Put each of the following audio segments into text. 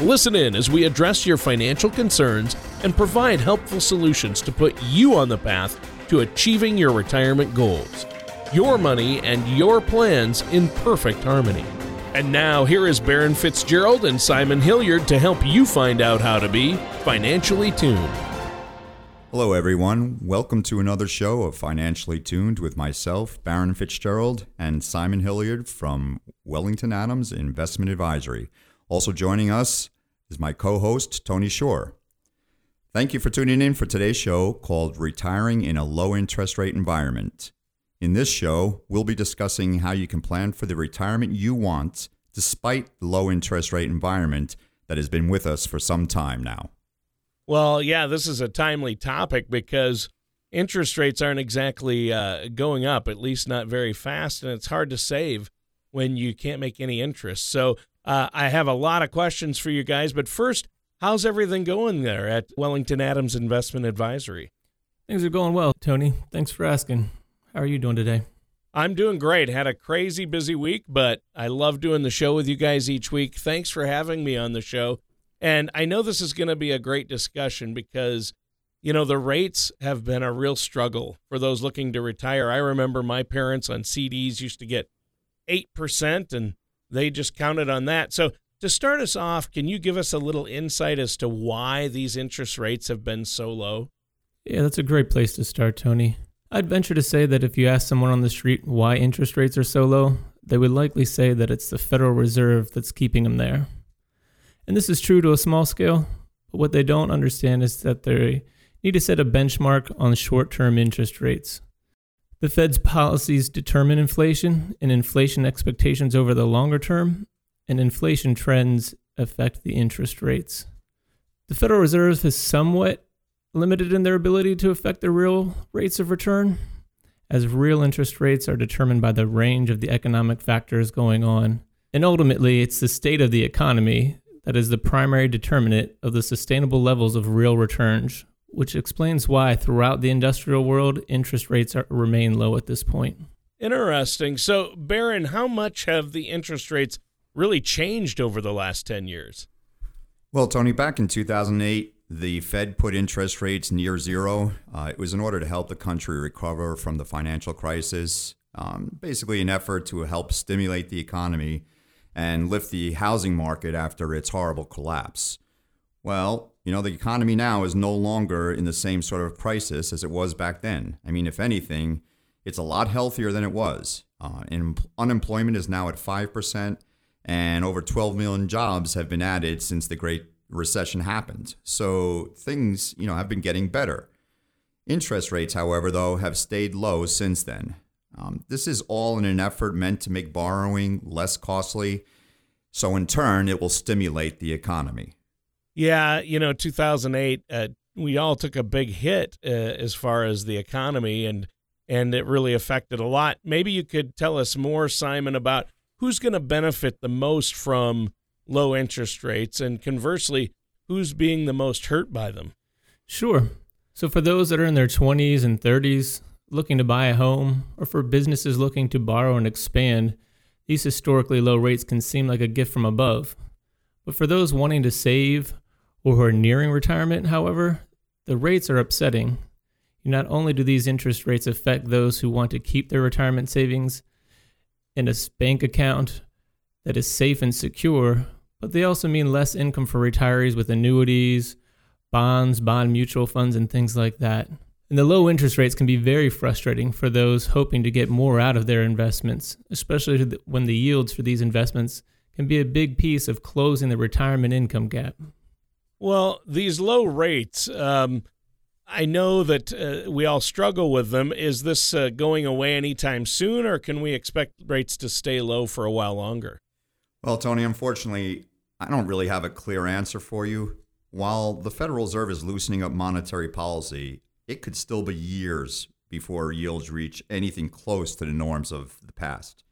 Listen in as we address your financial concerns and provide helpful solutions to put you on the path to achieving your retirement goals. Your money and your plans in perfect harmony. And now, here is Baron Fitzgerald and Simon Hilliard to help you find out how to be financially tuned. Hello, everyone. Welcome to another show of Financially Tuned with myself, Baron Fitzgerald, and Simon Hilliard from Wellington Adams Investment Advisory. Also joining us is my co host, Tony Shore. Thank you for tuning in for today's show called Retiring in a Low Interest Rate Environment. In this show, we'll be discussing how you can plan for the retirement you want despite the low interest rate environment that has been with us for some time now. Well, yeah, this is a timely topic because interest rates aren't exactly uh, going up, at least not very fast, and it's hard to save when you can't make any interest. So uh, I have a lot of questions for you guys, but first, how's everything going there at Wellington Adams Investment Advisory? Things are going well, Tony. Thanks for asking. How are you doing today? I'm doing great. Had a crazy busy week, but I love doing the show with you guys each week. Thanks for having me on the show. And I know this is going to be a great discussion because, you know, the rates have been a real struggle for those looking to retire. I remember my parents on CDs used to get 8%, and they just counted on that. So, to start us off, can you give us a little insight as to why these interest rates have been so low? Yeah, that's a great place to start, Tony. I'd venture to say that if you ask someone on the street why interest rates are so low, they would likely say that it's the Federal Reserve that's keeping them there. And this is true to a small scale, but what they don't understand is that they need to set a benchmark on short term interest rates. The Fed's policies determine inflation, and inflation expectations over the longer term, and inflation trends affect the interest rates. The Federal Reserve is somewhat limited in their ability to affect the real rates of return, as real interest rates are determined by the range of the economic factors going on. And ultimately, it's the state of the economy that is the primary determinant of the sustainable levels of real returns which explains why throughout the industrial world interest rates are, remain low at this point. Interesting. So, Baron, how much have the interest rates really changed over the last 10 years? Well, Tony, back in 2008, the Fed put interest rates near zero. Uh, it was in order to help the country recover from the financial crisis, um, basically, an effort to help stimulate the economy and lift the housing market after its horrible collapse. Well, you know, the economy now is no longer in the same sort of crisis as it was back then. I mean, if anything, it's a lot healthier than it was. Uh, and unemployment is now at 5%, and over 12 million jobs have been added since the Great Recession happened. So things, you know, have been getting better. Interest rates, however, though, have stayed low since then. Um, this is all in an effort meant to make borrowing less costly. So, in turn, it will stimulate the economy. Yeah, you know, 2008, uh, we all took a big hit uh, as far as the economy, and and it really affected a lot. Maybe you could tell us more, Simon, about who's going to benefit the most from low interest rates, and conversely, who's being the most hurt by them. Sure. So, for those that are in their 20s and 30s looking to buy a home, or for businesses looking to borrow and expand, these historically low rates can seem like a gift from above. But for those wanting to save or who are nearing retirement, however, the rates are upsetting. Not only do these interest rates affect those who want to keep their retirement savings in a bank account that is safe and secure, but they also mean less income for retirees with annuities, bonds, bond mutual funds, and things like that. And the low interest rates can be very frustrating for those hoping to get more out of their investments, especially when the yields for these investments can be a big piece of closing the retirement income gap. Well, these low rates, um, I know that uh, we all struggle with them. Is this uh, going away anytime soon, or can we expect rates to stay low for a while longer? Well, Tony, unfortunately, I don't really have a clear answer for you. while the Federal Reserve is loosening up monetary policy, it could still be years before yields reach anything close to the norms of the past.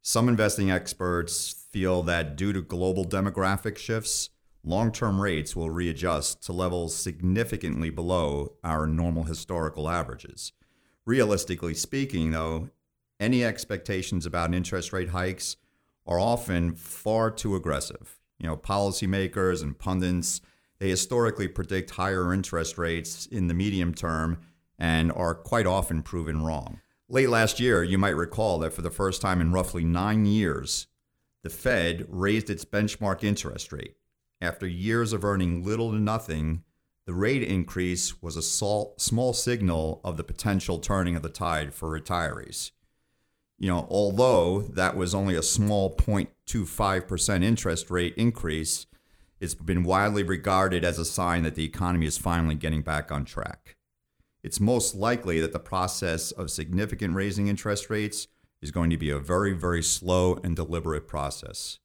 Some investing experts feel that due to global demographic shifts, long term rates will readjust to levels significantly below our normal historical averages. Realistically speaking, though, any expectations about interest rate hikes are often far too aggressive. You know, policymakers and pundits, they historically predict higher interest rates in the medium term and are quite often proven wrong. Late last year, you might recall that for the first time in roughly nine years, the Fed raised its benchmark interest rate. After years of earning little to nothing, the rate increase was a small signal of the potential turning of the tide for retirees. You know, although that was only a small 0.25% interest rate increase, it's been widely regarded as a sign that the economy is finally getting back on track. It's most likely that the process of significant raising interest rates is going to be a very, very slow and deliberate process.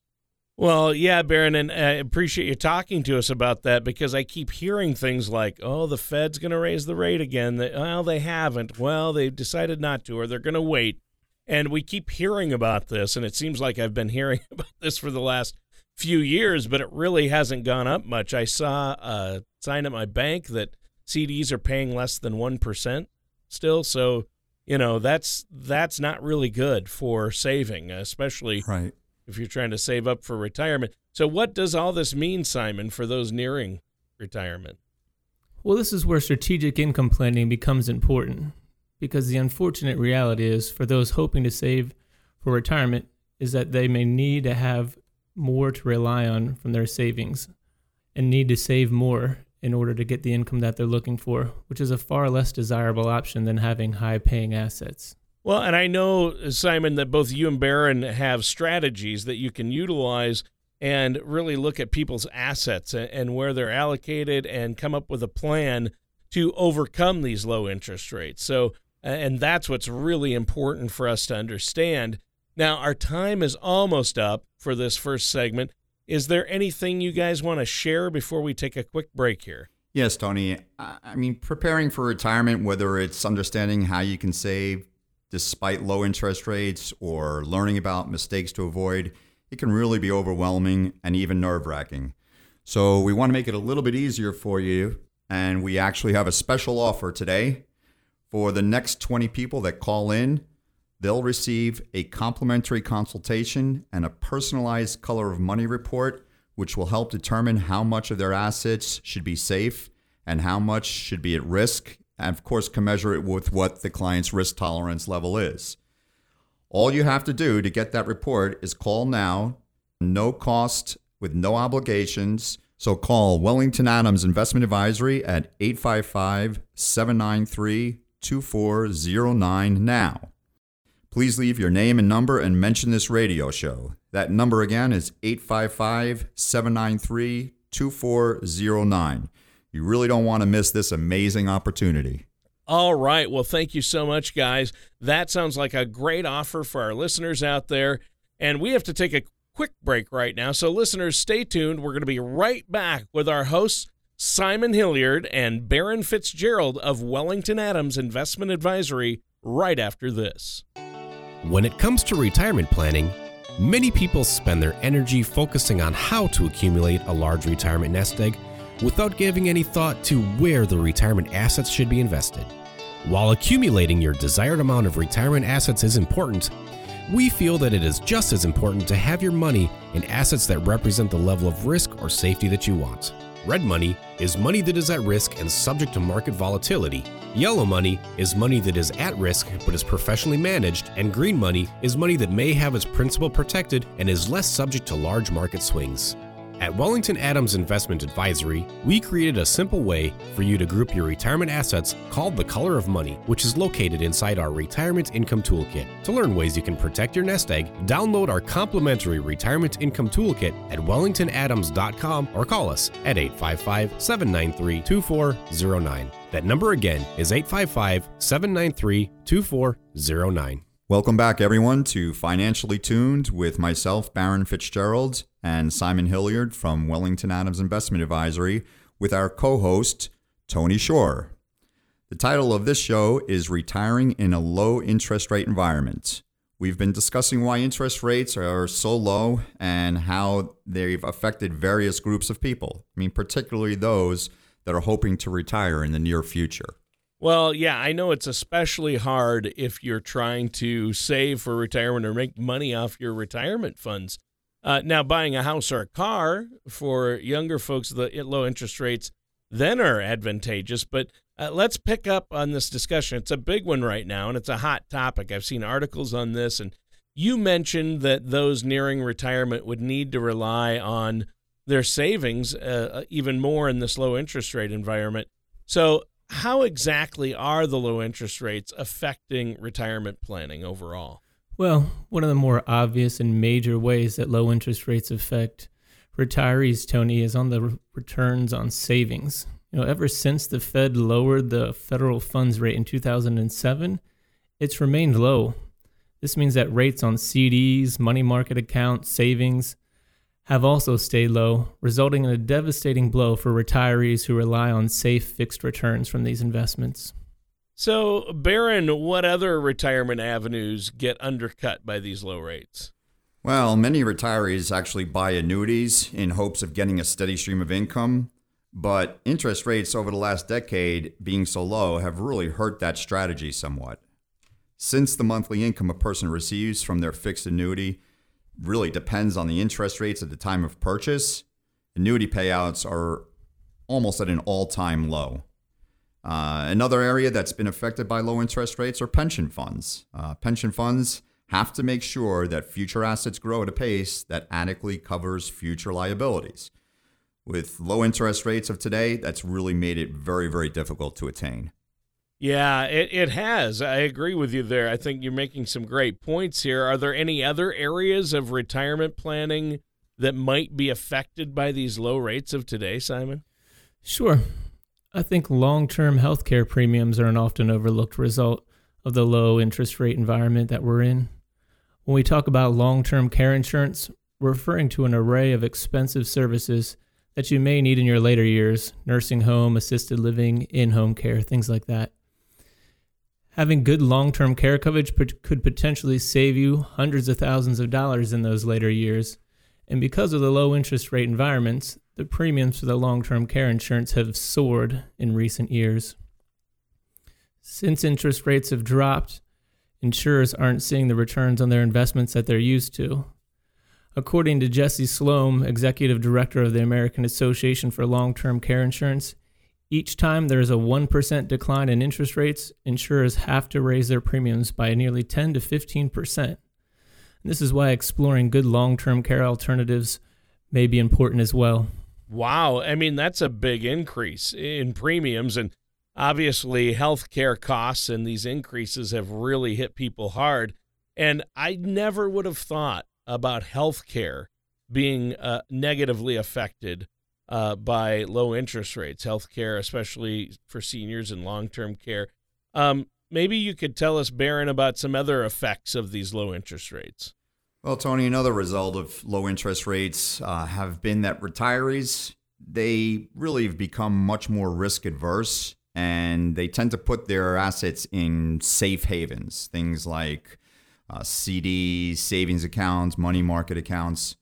Well, yeah, Baron, and I appreciate you talking to us about that because I keep hearing things like, "Oh, the Fed's going to raise the rate again." Well, they haven't. Well, they've decided not to, or they're going to wait. And we keep hearing about this, and it seems like I've been hearing about this for the last few years, but it really hasn't gone up much. I saw a sign at my bank that CDs are paying less than one percent still, so you know that's that's not really good for saving, especially right if you're trying to save up for retirement. So, what does all this mean, Simon, for those nearing retirement? Well, this is where strategic income planning becomes important because the unfortunate reality is for those hoping to save for retirement is that they may need to have more to rely on from their savings and need to save more in order to get the income that they're looking for, which is a far less desirable option than having high paying assets. Well, and I know, Simon, that both you and Baron have strategies that you can utilize and really look at people's assets and where they're allocated and come up with a plan to overcome these low interest rates. So, and that's what's really important for us to understand. Now, our time is almost up for this first segment. Is there anything you guys want to share before we take a quick break here? Yes, Tony. I mean, preparing for retirement, whether it's understanding how you can save despite low interest rates or learning about mistakes to avoid, it can really be overwhelming and even nerve wracking. So, we want to make it a little bit easier for you, and we actually have a special offer today. For the next 20 people that call in, they'll receive a complimentary consultation and a personalized color of money report, which will help determine how much of their assets should be safe and how much should be at risk and of course commensurate with what the client's risk tolerance level is. All you have to do to get that report is call now, no cost, with no obligations. So call Wellington Adams Investment Advisory at 855 793 2409 now. Please leave your name and number and mention this radio show. That number again is 855 793 2409. You really don't want to miss this amazing opportunity. All right. Well, thank you so much, guys. That sounds like a great offer for our listeners out there. And we have to take a quick break right now. So, listeners, stay tuned. We're going to be right back with our hosts, Simon Hilliard and Baron Fitzgerald of Wellington Adams Investment Advisory, right after this. When it comes to retirement planning, many people spend their energy focusing on how to accumulate a large retirement nest egg without giving any thought to where the retirement assets should be invested. While accumulating your desired amount of retirement assets is important, we feel that it is just as important to have your money in assets that represent the level of risk or safety that you want. Red money is money that is at risk and subject to market volatility. Yellow money is money that is at risk but is professionally managed, and green money is money that may have its principal protected and is less subject to large market swings. At Wellington Adams Investment Advisory, we created a simple way for you to group your retirement assets called the Color of Money, which is located inside our Retirement Income Toolkit. To learn ways you can protect your nest egg, download our complimentary Retirement Income Toolkit at wellingtonadams.com or call us at 855 793 2409. That number again is 855 793 2409. Welcome back, everyone, to Financially Tuned with myself, Baron Fitzgerald, and Simon Hilliard from Wellington Adams Investment Advisory. with our co host, Tony Shore. The title of this show is Retiring in a Low Interest Rate Environment. We've been discussing why interest rates are so low and how they've affected various groups of people. I mean, particularly those that are hoping to retire in the near future. Well, yeah, I know it's especially hard if you're trying to save for retirement or make money off your retirement funds. Uh, now, buying a house or a car for younger folks, the low interest rates then are advantageous. But uh, let's pick up on this discussion. It's a big one right now, and it's a hot topic. I've seen articles on this, and you mentioned that those nearing retirement would need to rely on their savings uh, uh even more in this low interest rate environment. So, how exactly are the low interest rates affecting retirement planning overall? Well, one of the more obvious and major ways that low interest rates affect retirees, Tony, is on the re- returns on savings. You know, ever since the Fed lowered the federal funds rate in 2007, it's remained low. This means that rates on CDs, money market accounts, savings have also stayed low, resulting in a devastating blow for retirees who rely on safe fixed returns from these investments. So, Baron, what other retirement avenues get undercut by these low rates? Well, many retirees actually buy annuities in hopes of getting a steady stream of income, but interest rates over the last decade being so low have really hurt that strategy somewhat. Since the monthly income a person receives from their fixed annuity really depends on the interest rates at the time of purchase, annuity payouts are almost at an all time low. Uh, another area that's been affected by low interest rates are pension funds. Uh, pension funds have to make sure that future assets grow at a pace that adequately covers future liabilities. With low interest rates of today, that's really made it very, very difficult to attain. Yeah, it, it has. I agree with you there. I think you're making some great points here. Are there any other areas of retirement planning that might be affected by these low rates of today, Simon? Sure. I think long term healthcare premiums are an often overlooked result of the low interest rate environment that we're in. When we talk about long term care insurance, we're referring to an array of expensive services that you may need in your later years nursing home, assisted living, in home care, things like that. Having good long term care coverage could potentially save you hundreds of thousands of dollars in those later years. And because of the low interest rate environments, the premiums for the long term care insurance have soared in recent years. Since interest rates have dropped, insurers aren't seeing the returns on their investments that they're used to. According to Jesse Slome, executive director of the American Association for Long Term Care Insurance, each time there is a 1% decline in interest rates, insurers have to raise their premiums by nearly 10 to 15%. This is why exploring good long term care alternatives may be important as well. Wow. I mean, that's a big increase in premiums. And obviously, healthcare costs and these increases have really hit people hard. And I never would have thought about healthcare being uh, negatively affected uh, by low interest rates, healthcare, especially for seniors and long term care. Um, maybe you could tell us, Baron, about some other effects of these low interest rates. Well, Tony, another result of low interest rates uh, have been that retirees they really have become much more risk adverse, and they tend to put their assets in safe havens, things like uh, CDs, savings accounts, money market accounts.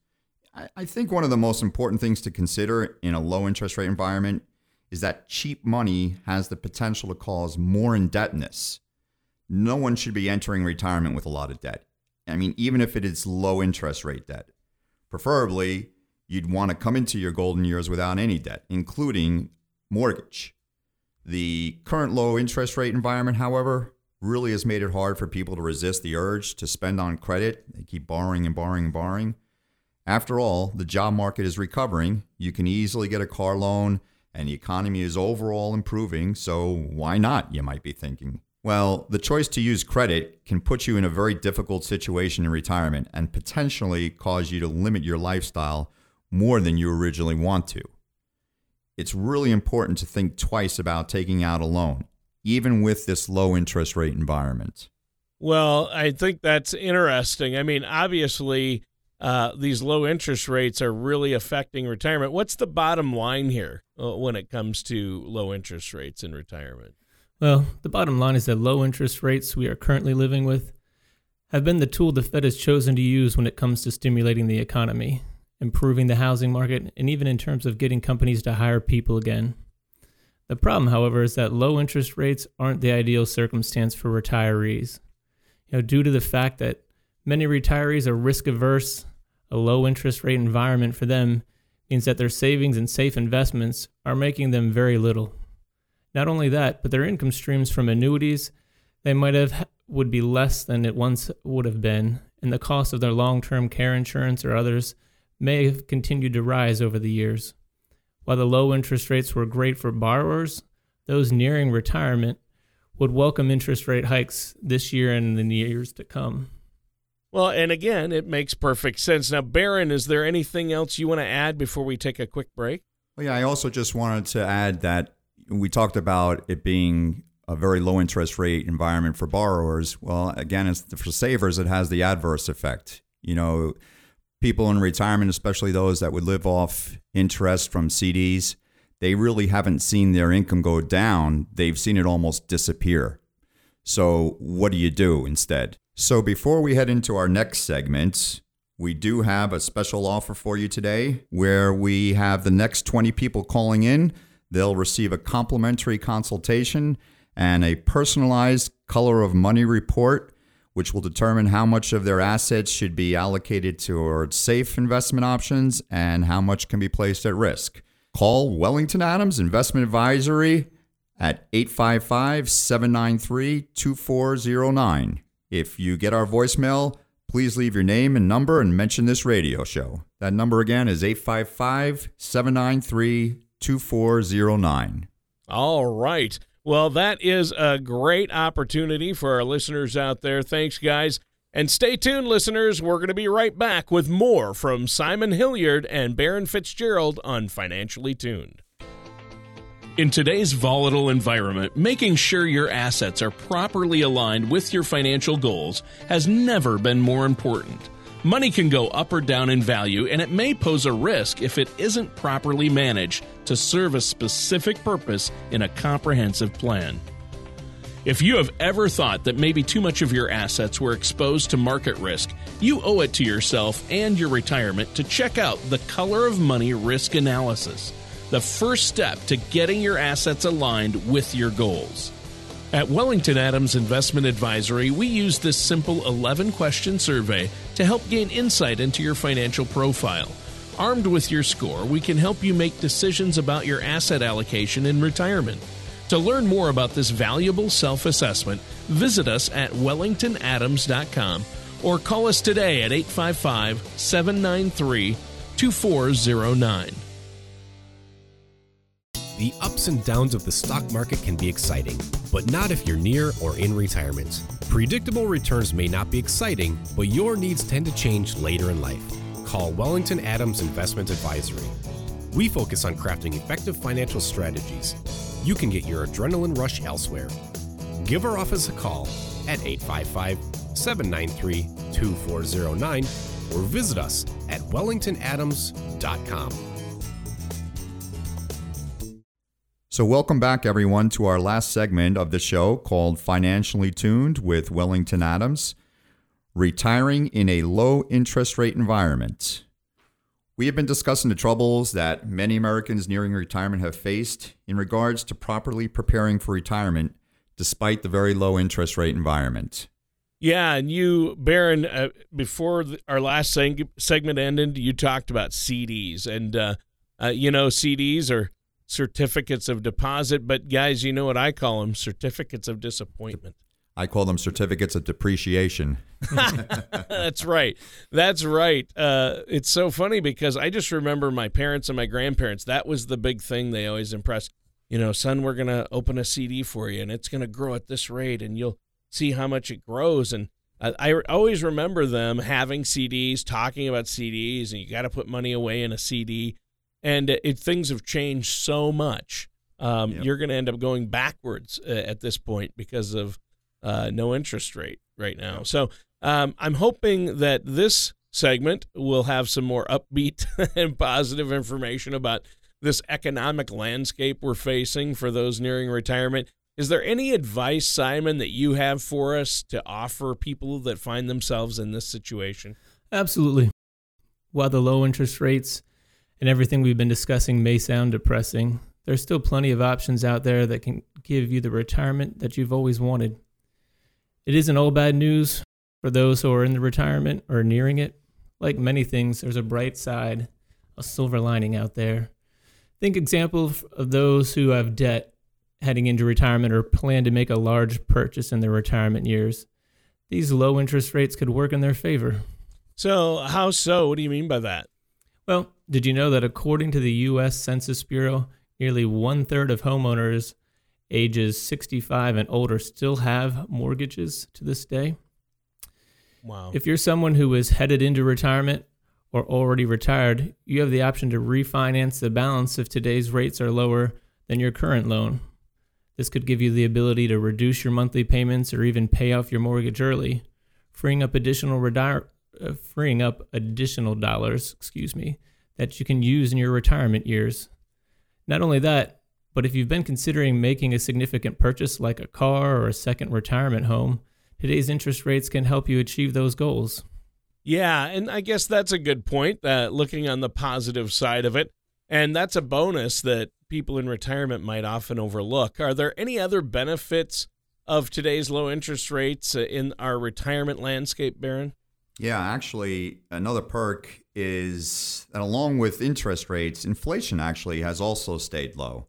I, I think one of the most important things to consider in a low interest rate environment is that cheap money has the potential to cause more indebtedness. No one should be entering retirement with a lot of debt I mean, even if it is low interest rate debt, preferably you'd want to come into your golden years without any debt, including mortgage. The current low interest rate environment, however, really has made it hard for people to resist the urge to spend on credit. They keep borrowing and borrowing and borrowing. After all, the job market is recovering. You can easily get a car loan, and the economy is overall improving. So, why not, you might be thinking? Well, the choice to use credit can put you in a very difficult situation in retirement and potentially cause you to limit your lifestyle more than you originally want to. It's really important to think twice about taking out a loan, even with this low interest rate environment. Well, I think that's interesting. I mean, obviously, uh, these low interest rates are really affecting retirement. What's the bottom line here uh, when it comes to low interest rates in retirement? Well, the bottom line is that low interest rates we are currently living with have been the tool the Fed has chosen to use when it comes to stimulating the economy, improving the housing market, and even in terms of getting companies to hire people again. The problem, however, is that low interest rates aren't the ideal circumstance for retirees. You know, due to the fact that many retirees are risk averse a low interest rate environment for them means that their savings and safe investments are making them very little. Not only that, but their income streams from annuities they might have would be less than it once would have been, and the cost of their long-term care insurance or others may have continued to rise over the years. While the low interest rates were great for borrowers, those nearing retirement would welcome interest rate hikes this year and in the years to come. Well, and again, it makes perfect sense. Now, Baron, is there anything else you want to add before we take a quick break? Well, yeah, I also just wanted to add that we talked about it being a very low interest rate environment for borrowers. Well, again, for savers, it has the adverse effect. You know, people in retirement, especially those that would live off interest from CDs, they really haven't seen their income go down. They've seen it almost disappear. So, what do you do instead? So, before we head into our next segment, we do have a special offer for you today where we have the next 20 people calling in. They'll receive a complimentary consultation and a personalized color of money report, which will determine how much of their assets should be allocated towards safe investment options and how much can be placed at risk. Call Wellington Adams Investment Advisory at 855 793 2409. If you get our voicemail, please leave your name and number and mention this radio show. That number again is 855 793 2409. All right. Well, that is a great opportunity for our listeners out there. Thanks, guys. And stay tuned, listeners. We're going to be right back with more from Simon Hilliard and Baron Fitzgerald on Financially Tuned. In today's volatile environment, making sure your assets are properly aligned with your financial goals has never been more important. Money can go up or down in value, and it may pose a risk if it isn't properly managed to serve a specific purpose in a comprehensive plan. If you have ever thought that maybe too much of your assets were exposed to market risk, you owe it to yourself and your retirement to check out the Color of Money Risk Analysis the first step to getting your assets aligned with your goals. At Wellington Adams Investment Advisory, we use this simple 11 question survey to help gain insight into your financial profile. Armed with your score, we can help you make decisions about your asset allocation in retirement. To learn more about this valuable self assessment, visit us at wellingtonadams.com or call us today at 855 793 2409. The ups and downs of the stock market can be exciting, but not if you're near or in retirement. Predictable returns may not be exciting, but your needs tend to change later in life. Call Wellington Adams Investment Advisory. We focus on crafting effective financial strategies. You can get your adrenaline rush elsewhere. Give our office a call at 855 793 2409 or visit us at wellingtonadams.com. So, welcome back, everyone, to our last segment of the show called Financially Tuned with Wellington Adams Retiring in a Low Interest Rate Environment. We have been discussing the troubles that many Americans nearing retirement have faced in regards to properly preparing for retirement despite the very low interest rate environment. Yeah, and you, Baron, uh, before the, our last seg- segment ended, you talked about CDs. And, uh, uh, you know, CDs are certificates of deposit, but guys, you know what I call them? Certificates of disappointment. I call them certificates of depreciation. That's right. That's right. Uh, it's so funny because I just remember my parents and my grandparents. That was the big thing they always impressed. You know, son, we're going to open a CD for you and it's going to grow at this rate and you'll see how much it grows. And I, I always remember them having CDs, talking about CDs, and you got to put money away in a CD and it, things have changed so much. Um, yep. You're going to end up going backwards uh, at this point because of uh, no interest rate right now. Yep. So um, I'm hoping that this segment, we'll have some more upbeat and positive information about this economic landscape we're facing for those nearing retirement. Is there any advice, Simon, that you have for us to offer people that find themselves in this situation? Absolutely. While the low interest rates and everything we've been discussing may sound depressing, there's still plenty of options out there that can give you the retirement that you've always wanted. It isn't all bad news for those who are in the retirement or nearing it. Like many things, there's a bright side, a silver lining out there. Think example of those who have debt heading into retirement or plan to make a large purchase in their retirement years. These low interest rates could work in their favor. So, how so? What do you mean by that? Well, did you know that according to the U.S. Census Bureau, nearly one third of homeowners ages 65 and older still have mortgages to this day? Wow. If you're someone who is headed into retirement or already retired, you have the option to refinance the balance if today's rates are lower than your current loan. This could give you the ability to reduce your monthly payments or even pay off your mortgage early, freeing up additional retire, uh, freeing up additional dollars, excuse me, that you can use in your retirement years. Not only that, but if you've been considering making a significant purchase like a car or a second retirement home, today's interest rates can help you achieve those goals. Yeah, and I guess that's a good point. Uh, looking on the positive side of it, and that's a bonus that people in retirement might often overlook. Are there any other benefits of today's low interest rates uh, in our retirement landscape, Baron? Yeah, actually, another perk is that along with interest rates, inflation actually has also stayed low.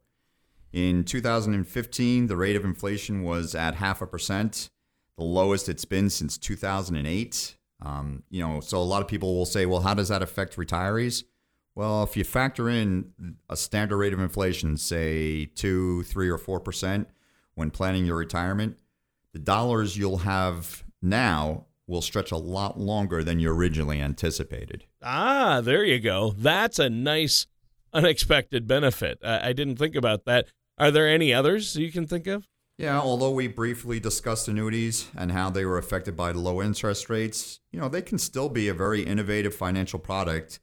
In 2015, the rate of inflation was at half a percent, the lowest it's been since 2008. Um, you know, so a lot of people will say, well, how does that affect retirees? Well, if you factor in a standard rate of inflation, say two, three, or four percent, when planning your retirement, the dollars you'll have now will stretch a lot longer than you originally anticipated. Ah, there you go. That's a nice unexpected benefit. I, I didn't think about that. Are there any others you can think of? Yeah, although we briefly discussed annuities and how they were affected by low interest rates, you know, they can still be a very innovative financial product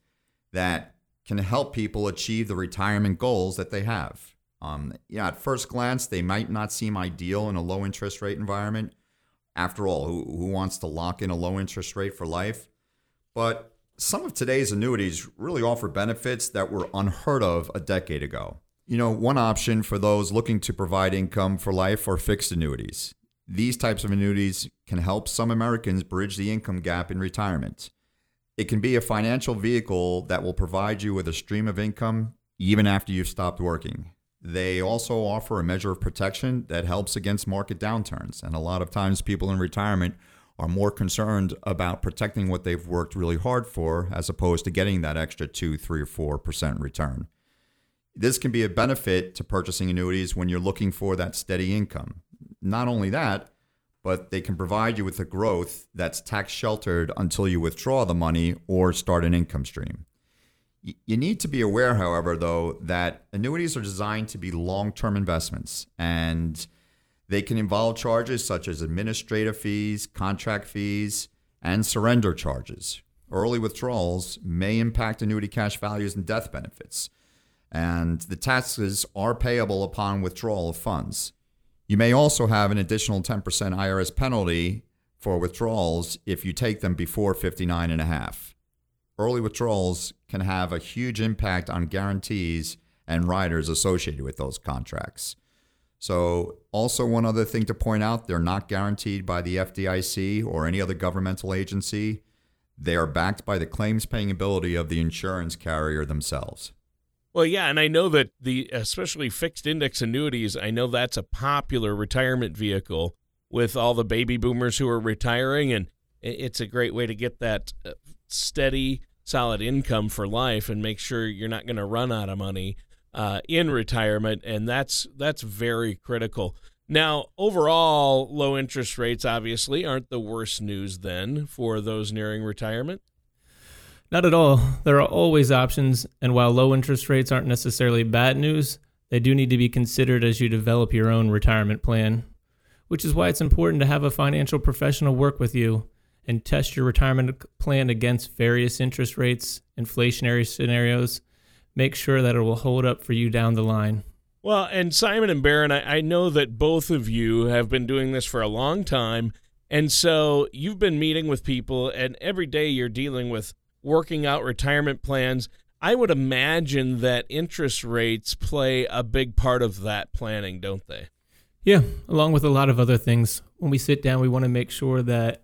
that can help people achieve the retirement goals that they have. Um, yeah, at first glance, they might not seem ideal in a low interest rate environment. After all, who, who wants to lock in a low interest rate for life? But some of today's annuities really offer benefits that were unheard of a decade ago. You know, one option for those looking to provide income for life are fixed annuities. These types of annuities can help some Americans bridge the income gap in retirement. It can be a financial vehicle that will provide you with a stream of income even after you've stopped working. They also offer a measure of protection that helps against market downturns. And a lot of times, people in retirement are more concerned about protecting what they've worked really hard for as opposed to getting that extra 2, 3, or 4% return. This can be a benefit to purchasing annuities when you're looking for that steady income. Not only that, but they can provide you with a growth that's tax sheltered until you withdraw the money or start an income stream. You need to be aware, however, though, that annuities are designed to be long term investments and they can involve charges such as administrative fees, contract fees, and surrender charges. Early withdrawals may impact annuity cash values and death benefits and the taxes are payable upon withdrawal of funds. You may also have an additional 10% IRS penalty for withdrawals if you take them before 59 and a half. Early withdrawals can have a huge impact on guarantees and riders associated with those contracts. So, also one other thing to point out, they're not guaranteed by the FDIC or any other governmental agency. They are backed by the claims paying ability of the insurance carrier themselves. Well, yeah, and I know that the especially fixed index annuities, I know that's a popular retirement vehicle with all the baby boomers who are retiring and it's a great way to get that uh, steady solid income for life and make sure you're not going to run out of money uh, in retirement and that's that's very critical now overall low interest rates obviously aren't the worst news then for those nearing retirement not at all. There are always options, and while low interest rates aren't necessarily bad news, they do need to be considered as you develop your own retirement plan, which is why it's important to have a financial professional work with you and test your retirement plan against various interest rates, inflationary scenarios. Make sure that it will hold up for you down the line. Well, and Simon and Baron, I, I know that both of you have been doing this for a long time. And so you've been meeting with people, and every day you're dealing with working out retirement plans. I would imagine that interest rates play a big part of that planning, don't they? Yeah, along with a lot of other things. When we sit down, we want to make sure that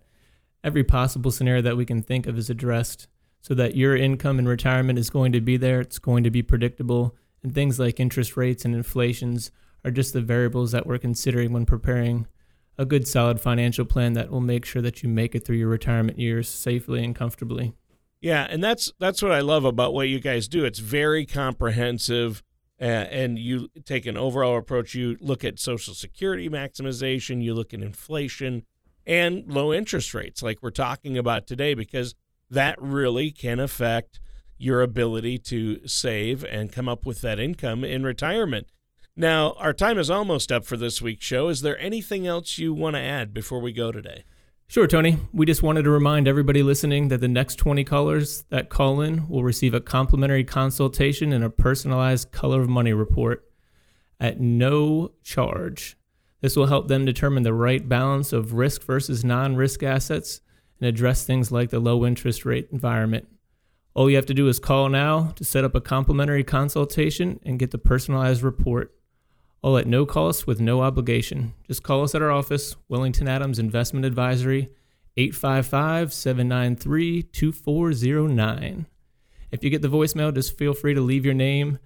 every possible scenario that we can think of is addressed so that your income in retirement is going to be there, it's going to be predictable, and things like interest rates and inflations are just the variables that we're considering when preparing a good solid financial plan that will make sure that you make it through your retirement years safely and comfortably. Yeah, and that's that's what I love about what you guys do. It's very comprehensive uh, and you take an overall approach. You look at social security maximization, you look at inflation and low interest rates like we're talking about today because that really can affect your ability to save and come up with that income in retirement. Now, our time is almost up for this week's show. Is there anything else you want to add before we go today? Sure, Tony. We just wanted to remind everybody listening that the next 20 callers that call in will receive a complimentary consultation and a personalized color of money report at no charge. This will help them determine the right balance of risk versus non risk assets and address things like the low interest rate environment. All you have to do is call now to set up a complimentary consultation and get the personalized report. All at no cost with no obligation. Just call us at our office, Wellington Adams Investment Advisory, 855 793 2409. If you get the voicemail, just feel free to leave your name,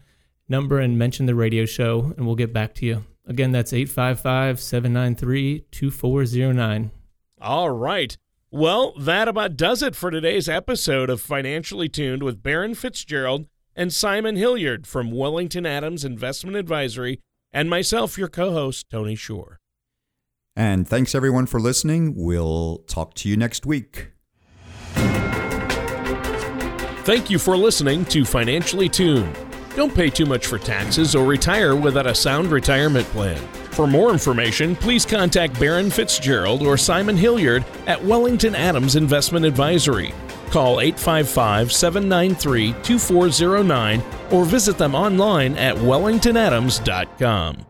number, and mention the radio show, and we'll get back to you. Again, that's 855 793 2409. All right. Well, that about does it for today's episode of Financially Tuned with Baron Fitzgerald and Simon Hilliard from Wellington Adams Investment Advisory, and myself, your co host, Tony Shore. And thanks everyone for listening. We'll talk to you next week. Thank you for listening to Financially Tuned. Don't pay too much for taxes or retire without a sound retirement plan. For more information, please contact Baron Fitzgerald or Simon Hilliard at Wellington Adams Investment Advisory. Call 855 793 2409 or visit them online at wellingtonadams.com.